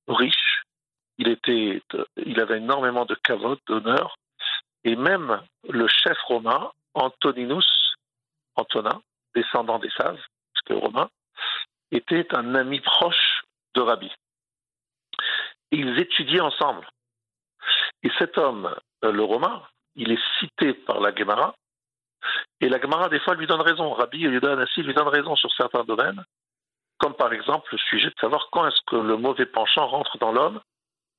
riche, il, était, il avait énormément de cavotes, d'honneur, et même le chef romain, Antoninus Antonin, descendant des Saves, parce que Romain, était un ami proche de Rabbi. Ils étudiaient ensemble. Et cet homme, euh, le Romain, il est cité par la Gemara, et la Gemara, des fois, lui donne raison. Rabbi Yehuda Anassi lui donne raison sur certains domaines, comme par exemple le sujet de savoir quand est-ce que le mauvais penchant rentre dans l'homme.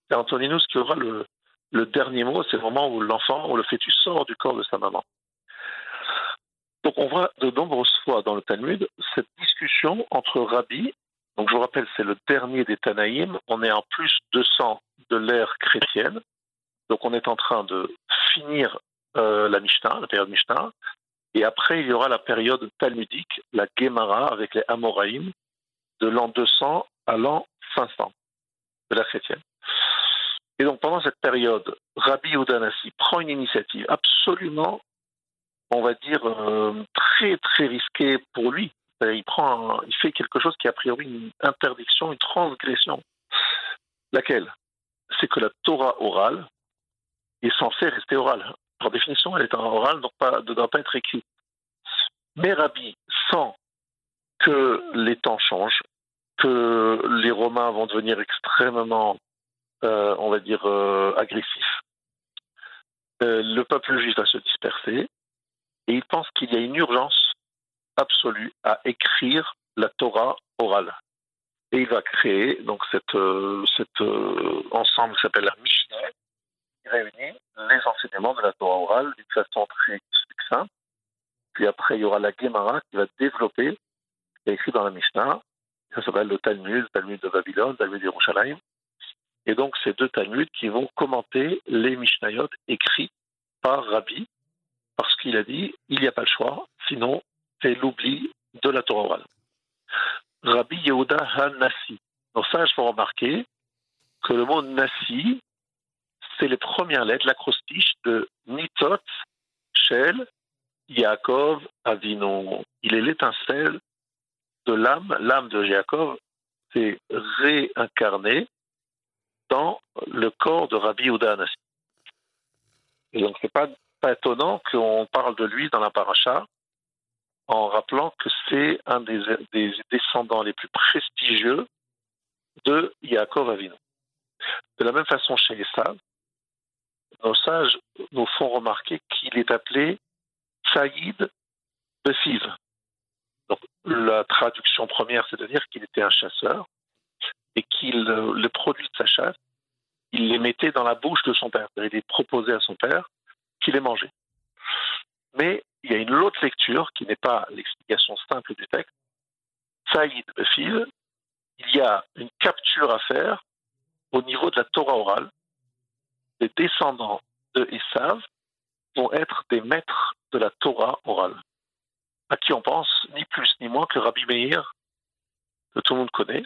C'est Antoninus qui aura le, le dernier mot, c'est le moment où l'enfant, où le fœtus sort du corps de sa maman. Donc on voit de nombreuses fois dans le Talmud cette discussion entre Rabbi, donc je vous rappelle c'est le dernier des Tanaïm, on est en plus 200 de l'ère chrétienne, donc on est en train de finir euh, la Mishnah, la période Mishnah, et après il y aura la période talmudique, la Gemara avec les Amoraïm, de l'an 200 à l'an 500 de la chrétienne. Et donc pendant cette période, Rabbi Udanasi prend une initiative absolument on va dire, euh, très très risqué pour lui. Euh, il, prend il fait quelque chose qui a priori une interdiction, une transgression. Laquelle? C'est que la Torah orale est censée rester orale. Par définition, elle est orale, donc pas, ne doit pas être écrite. Mais Rabbi sent que les temps changent, que les Romains vont devenir extrêmement, euh, on va dire, agressifs. le peuple juif va se disperser, et il pense qu'il y a une urgence absolue à écrire la Torah orale. Et il va créer donc cette, euh, cet euh, ensemble qui s'appelle la Mishnah, qui réunit les enseignements de la Torah orale d'une façon très simple. Puis après, il y aura la Gemara qui va développer, qui est écrit dans la Mishnah, ça s'appelle le Talmud, le Talmud de Babylone, le Talmud d'Yerushalayim. Et donc, ces deux Talmuds qui vont commenter les Mishnayot écrits par Rabbi, parce qu'il a dit il n'y a pas le choix, sinon c'est l'oubli de la Torah. Rabbi Yehuda ha-Nassi. Donc ça, je faut remarquer que le mot Nassi, c'est les premières lettres, l'acrostiche de Nitot, Shel, Yaakov, Avino. Il est l'étincelle de l'âme, l'âme de Yaakov, s'est réincarné dans le corps de Rabbi Yehuda Anassi. Et donc, c'est pas, pas étonnant qu'on parle de lui dans la paracha en rappelant que c'est un des, des, descendants les plus prestigieux de Yaakov Avinu. De la même façon, chez les Esav, nos sages nous font remarquer qu'il est appelé Saïd Besiv. Donc, la traduction première, c'est de dire qu'il était un chasseur et qu'il, le produit de sa chasse, il les mettait dans la bouche de son père. Il les proposait à son père qu'il les mangeait. Mais il y a une autre lecture qui n'est pas l'explication simple du texte. Saïd Besiv, il y a une capture à faire au niveau de la Torah orale. Les descendants de Esav vont être des maîtres de la Torah orale, à qui on pense ni plus ni moins que Rabbi Meir, que tout le monde connaît.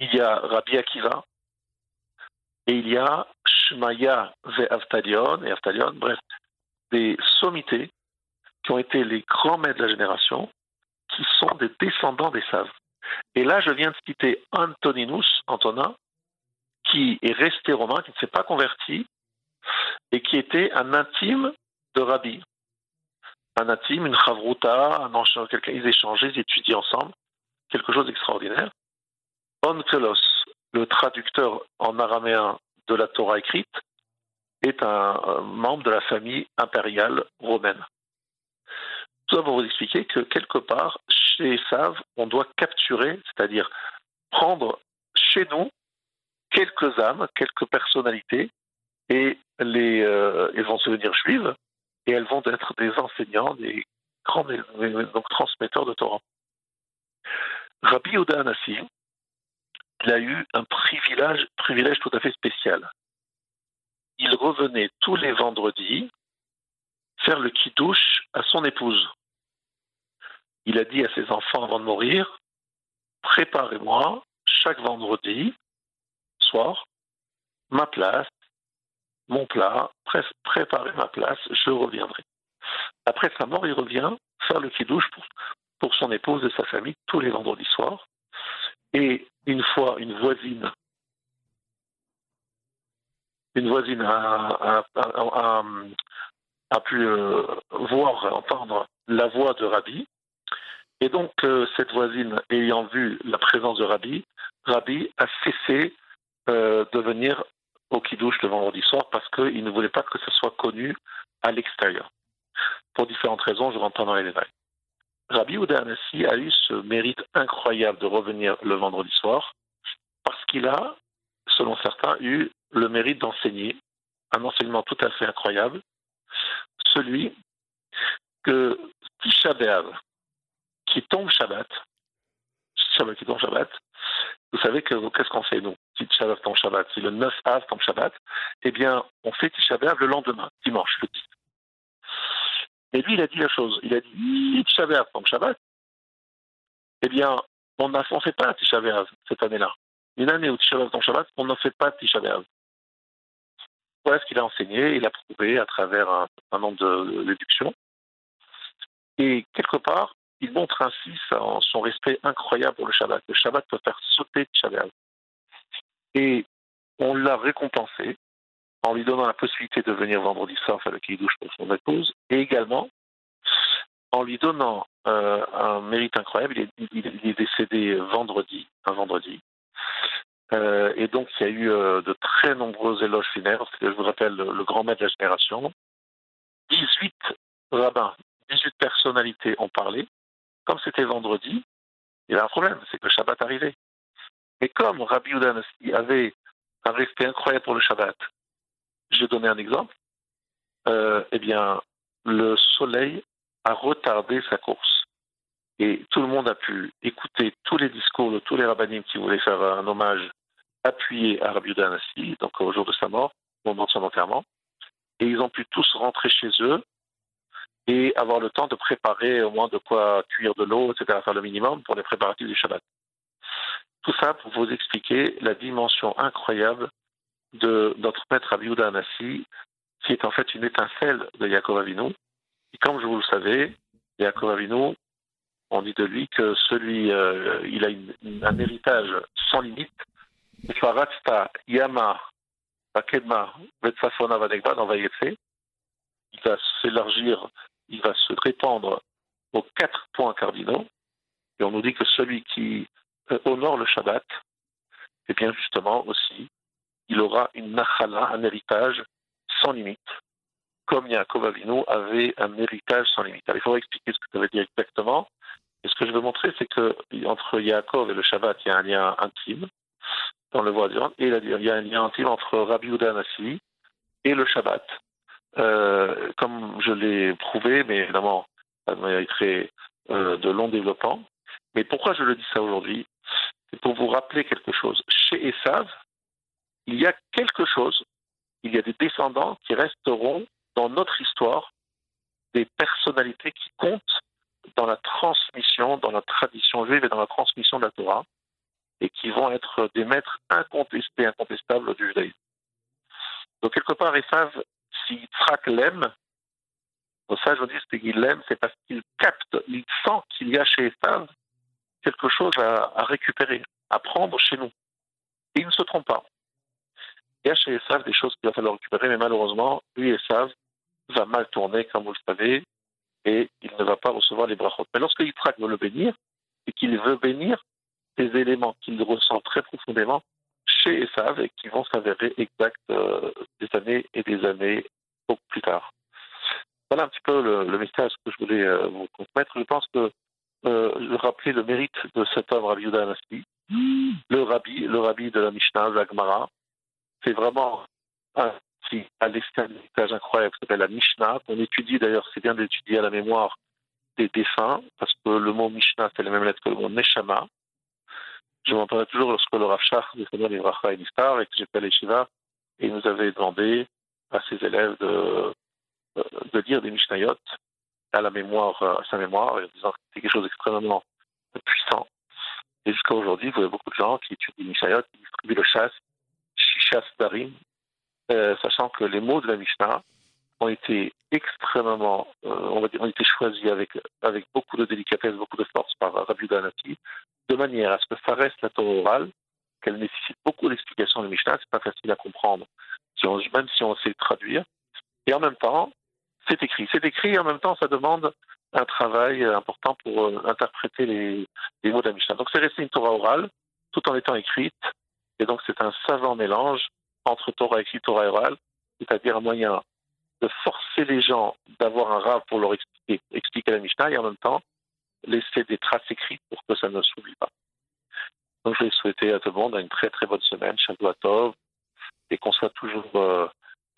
Il y a Rabbi Akiva, et il y a Shmaya ve Avtalion, et Avtalion, bref, des sommités qui ont été les grands maîtres de la génération, qui sont des descendants des Saves. Et là, je viens de citer Antoninus, Antonin, qui est resté romain, qui ne s'est pas converti, et qui était un intime de Rabbi. Un intime, une chavruta, un quelqu'un, ils échangeaient, ils étudiaient ensemble, quelque chose d'extraordinaire. Onkelos, le traducteur en araméen de la Torah écrite, est un, membre de la famille impériale romaine. Tout ça pour vous expliquer que quelque part, chez Sav, on doit capturer, c'est-à-dire prendre chez nous quelques âmes, quelques personnalités, et les, euh, elles vont se devenir juives, et elles vont être des enseignants, des grands donc, transmetteurs de Torah. Rabbi Yehuda Anassi, il a eu un privilège, privilège tout à fait spécial. Il revenait tous les vendredis faire le kidouche à son épouse. Il a dit à ses enfants avant de mourir, préparez-moi chaque vendredi soir ma place, mon plat, préparer ma place, je reviendrai. Après sa mort, il revient faire le kidouche pour, pour son épouse et sa famille tous les vendredis soirs. Et une fois, une voisine, une voisine a, pu euh, voir, entendre la voix de Rabbi. Et donc, euh, cette voisine, ayant vu la présence de Rabbi, Rabbi a cessé euh, de venir au Kiddush le vendredi soir parce qu'il ne voulait pas que ce soit connu à l'extérieur. Pour différentes raisons, je rentre dans les détails. Rabbi Oudanassi a eu ce mérite incroyable de revenir le vendredi soir parce qu'il a, selon certains, eu le mérite d'enseigner un enseignement tout à fait incroyable, celui que Tisha qui tombe Shabbat, Shabbat qui tombe Shabbat, vous savez que qu'est-ce qu'on fait nous? Tisha B'Av tombe Shabbat, si le 9 Av tombe Shabbat, eh bien on fait Tisha le lendemain, dimanche, le 10. Et lui, il a dit la chose. Il a dit Tisha B'Av tombe Shabbat. Eh bien, on ne fait pas Tisha cette année-là. Une année où Tisha tombe Shabbat, on ne fait pas Tisha. Voilà ce qu'il a enseigné, il a prouvé à travers un, nombre de déductions. Et quelque part, il montre ainsi son, respect incroyable pour le Shabbat. Le Shabbat peut faire sauter B'Av. Et on l'a récompensé en lui donnant la possibilité de venir vendredi soir faire le kiddush pour son épouse, et également en lui donnant euh, un mérite incroyable. Il est, décédé vendredi, un vendredi. Euh, et donc, il y a eu euh, de très nombreux éloges funèbres. Je vous rappelle le, grand maître de la génération. 18 rabbins, 18 personnalités ont parlé. Comme c'était vendredi, il y avait un problème, c'est que le Shabbat arrivait. Et comme Rabbi Udanasi avait un respect incroyable pour le Shabbat, je vais donner un exemple, euh, eh bien, le soleil a retardé sa course. Et tout le monde a pu écouter tous les discours de tous les rabbinim qui voulaient faire un hommage appuyé à Rabbi Udanasi, donc au jour de sa mort, au moment de son enterrement. Et ils ont pu tous rentrer chez eux et avoir le temps de préparer au moins de quoi cuire de l'eau, etc., faire le minimum pour les préparatifs du Shabbat. Tout ça pour vous expliquer la dimension incroyable de notre maître Abiouda Anassi, qui est en fait une étincelle de Yaakov Avinu. Et comme je vous le savez, Yaakov Avinu on dit de lui que celui, euh, il a un héritage sans limite. Il va s'élargir, il va se répandre aux quatre points cardinaux. Et on nous dit que celui qui euh, honore le Shabbat, eh bien justement aussi, il aura une nachala, un héritage sans limite, comme Yaakov Avinu avait un héritage sans limite. Alors, il faudrait expliquer ce que ça veut dire exactement. Et ce que je veux montrer, c'est que entre Yaakov et le Shabbat, il y a un lien intime dans le voisin, et il y a un lien intime entre Rabbi Uda Nassi et le Shabbat. Euh, comme je l'ai prouvé, mais évidemment, ça mériterait euh, de longs développements. Mais pourquoi je le dis ça aujourd'hui? C'est pour vous rappeler quelque chose. Chez Esav, il y a quelque chose, il y a des descendants qui resteront dans notre histoire, des personnalités qui comptent dans la transmission, dans la tradition juive et dans la transmission de la Torah, et qui vont être des maîtres incontestés, incontestables du judaïsme. Donc quelque part, Esav, si Yitzhak l'aime, ça je dis qu'il l'aime, c'est parce qu'il capte, il sent qu'il y a chez Esav quelque chose à, récupérer, à prendre chez nous. Et il ne se trompe pas. Il y a chez Esav des choses qu'il va falloir récupérer, mais malheureusement, lui, Esav, va mal tourner, comme vous le savez, et il ne va pas recevoir les brachot. Mais lorsque Yitzhak veut le bénir, et qu'il veut bénir des éléments qu'il ressent très profondément chez Esav et qui vont s'avérer exacts euh, des années et des années plus tard. Voilà un petit peu le, message que je voulais euh, vous transmettre. Je pense que euh, je rappeler le mérite de cet homme, Rabbi Yuda le rabbi, le rabbi de la Mishnah, la Gemara, c'est vraiment un qui a laissé un héritage incroyable qui s'appelle la Mishnah, qu'on étudie d'ailleurs, c'est bien d'étudier à la mémoire des défunts, parce que le mot Mishnah, c'est la même lettre que le mot Neshama. Je m'entendais toujours lorsque le Rav Shach, les et Nistar, et que j'étais à l'Eshiva, et il nous avait demandé à ses élèves de, euh, de lire des Mishnayot à la mémoire, à sa mémoire, et disant que c'était quelque chose d'extrêmement puissant. Et jusqu'à aujourd'hui, vous avez beaucoup de gens qui étudient les Mishnayot, qui distribuent le chasse, Shishas Darim, euh, sachant que les mots de la Mishnah ont été extrêmement, euh, on va dire, ont été choisis avec, avec beaucoup de délicatesse, beaucoup de force par Rabbi Danati, de manière à ce que ça reste la Torah orale, qu'elle nécessite beaucoup d'explications de Mishnah, c'est pas facile à comprendre, même si on sait traduire. Et en même temps, c'est écrit. C'est écrit et en même temps, ça demande un travail important pour euh, interpréter les, mots de la Mishnah. Donc c'est resté une Torah orale, tout en étant écrite, et donc c'est un savant mélange entre Torah écrit, Torah orale, c'est-à-dire un moyen de forcer les gens d'avoir un rave pour leur expliquer la Mishnah et en même temps laisser des traces écrites pour que ça ne s'oublie pas. Donc je vais souhaiter à tout le monde une très très bonne semaine, Tov, et qu'on soit toujours, euh,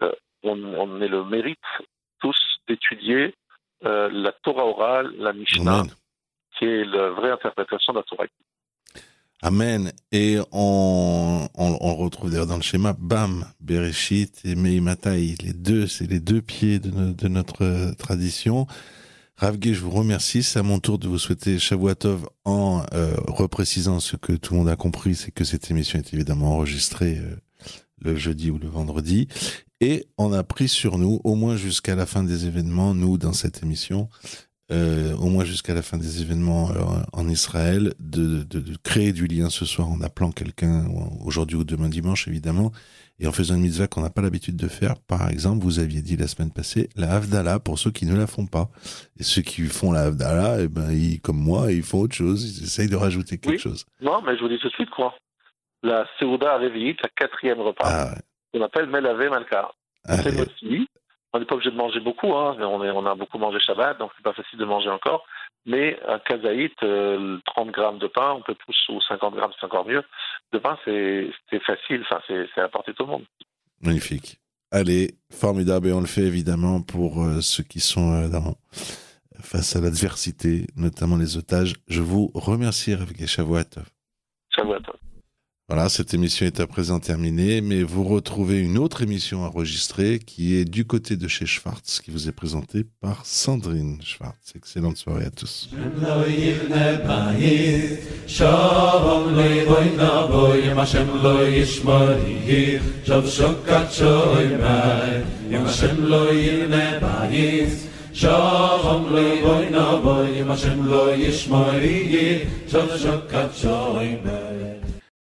euh, on, ait le mérite tous d'étudier euh, la Torah orale, la Mishnah, qui est la vraie interprétation de la Torah. Amen. Et on, on, retrouve d'ailleurs dans le schéma, bam, Bereshit et Meimatai, les deux, c'est les deux pieds de, de notre tradition. Ravgé, je vous remercie. C'est à mon tour de vous souhaiter Shavuatov en euh, reprécisant ce que tout le monde a compris, c'est que cette émission est évidemment enregistrée euh, le jeudi ou le vendredi. Et on a pris sur nous, au moins jusqu'à la fin des événements, nous, dans cette émission, euh, au moins jusqu'à la fin des événements euh, en Israël, de, de, de, créer du lien ce soir en appelant quelqu'un, aujourd'hui ou demain dimanche évidemment, et en faisant une mitzvah qu'on n'a pas l'habitude de faire. Par exemple, vous aviez dit la semaine passée, la Havdalah pour ceux qui ne la font pas. Et ceux qui font la Havdalah, eh ben, ils, comme moi, ils font autre chose, ils essayent de rajouter quelque chose. Non, mais je vous dis tout de suite quoi. La Seuda réveillée, la quatrième repas. Ah, ouais. On appelle Melave Malka. C'est aussi on n'est pas obligé de manger beaucoup, hein. on, on, a beaucoup mangé Shabbat, donc c'est pas facile de manger encore. Mais un kazaït, 30 euh, grammes de pain, on peut plus, ou 50 grammes, c'est encore mieux. De pain, c'est facile, enfin, c'est à tout le monde. Magnifique. Allez, formidable, et on le fait évidemment pour euh, ceux qui sont euh, dans, face à l'adversité, notamment les otages. Je vous remercie, Ravke Shavuatov. Shavuatov. Voilà, cette émission est à présent terminée, mais vous retrouvez une autre émission enregistrée qui est du côté de chez Schwartz, qui vous est présentée par Sandrine Schwartz. Excellente soirée à tous.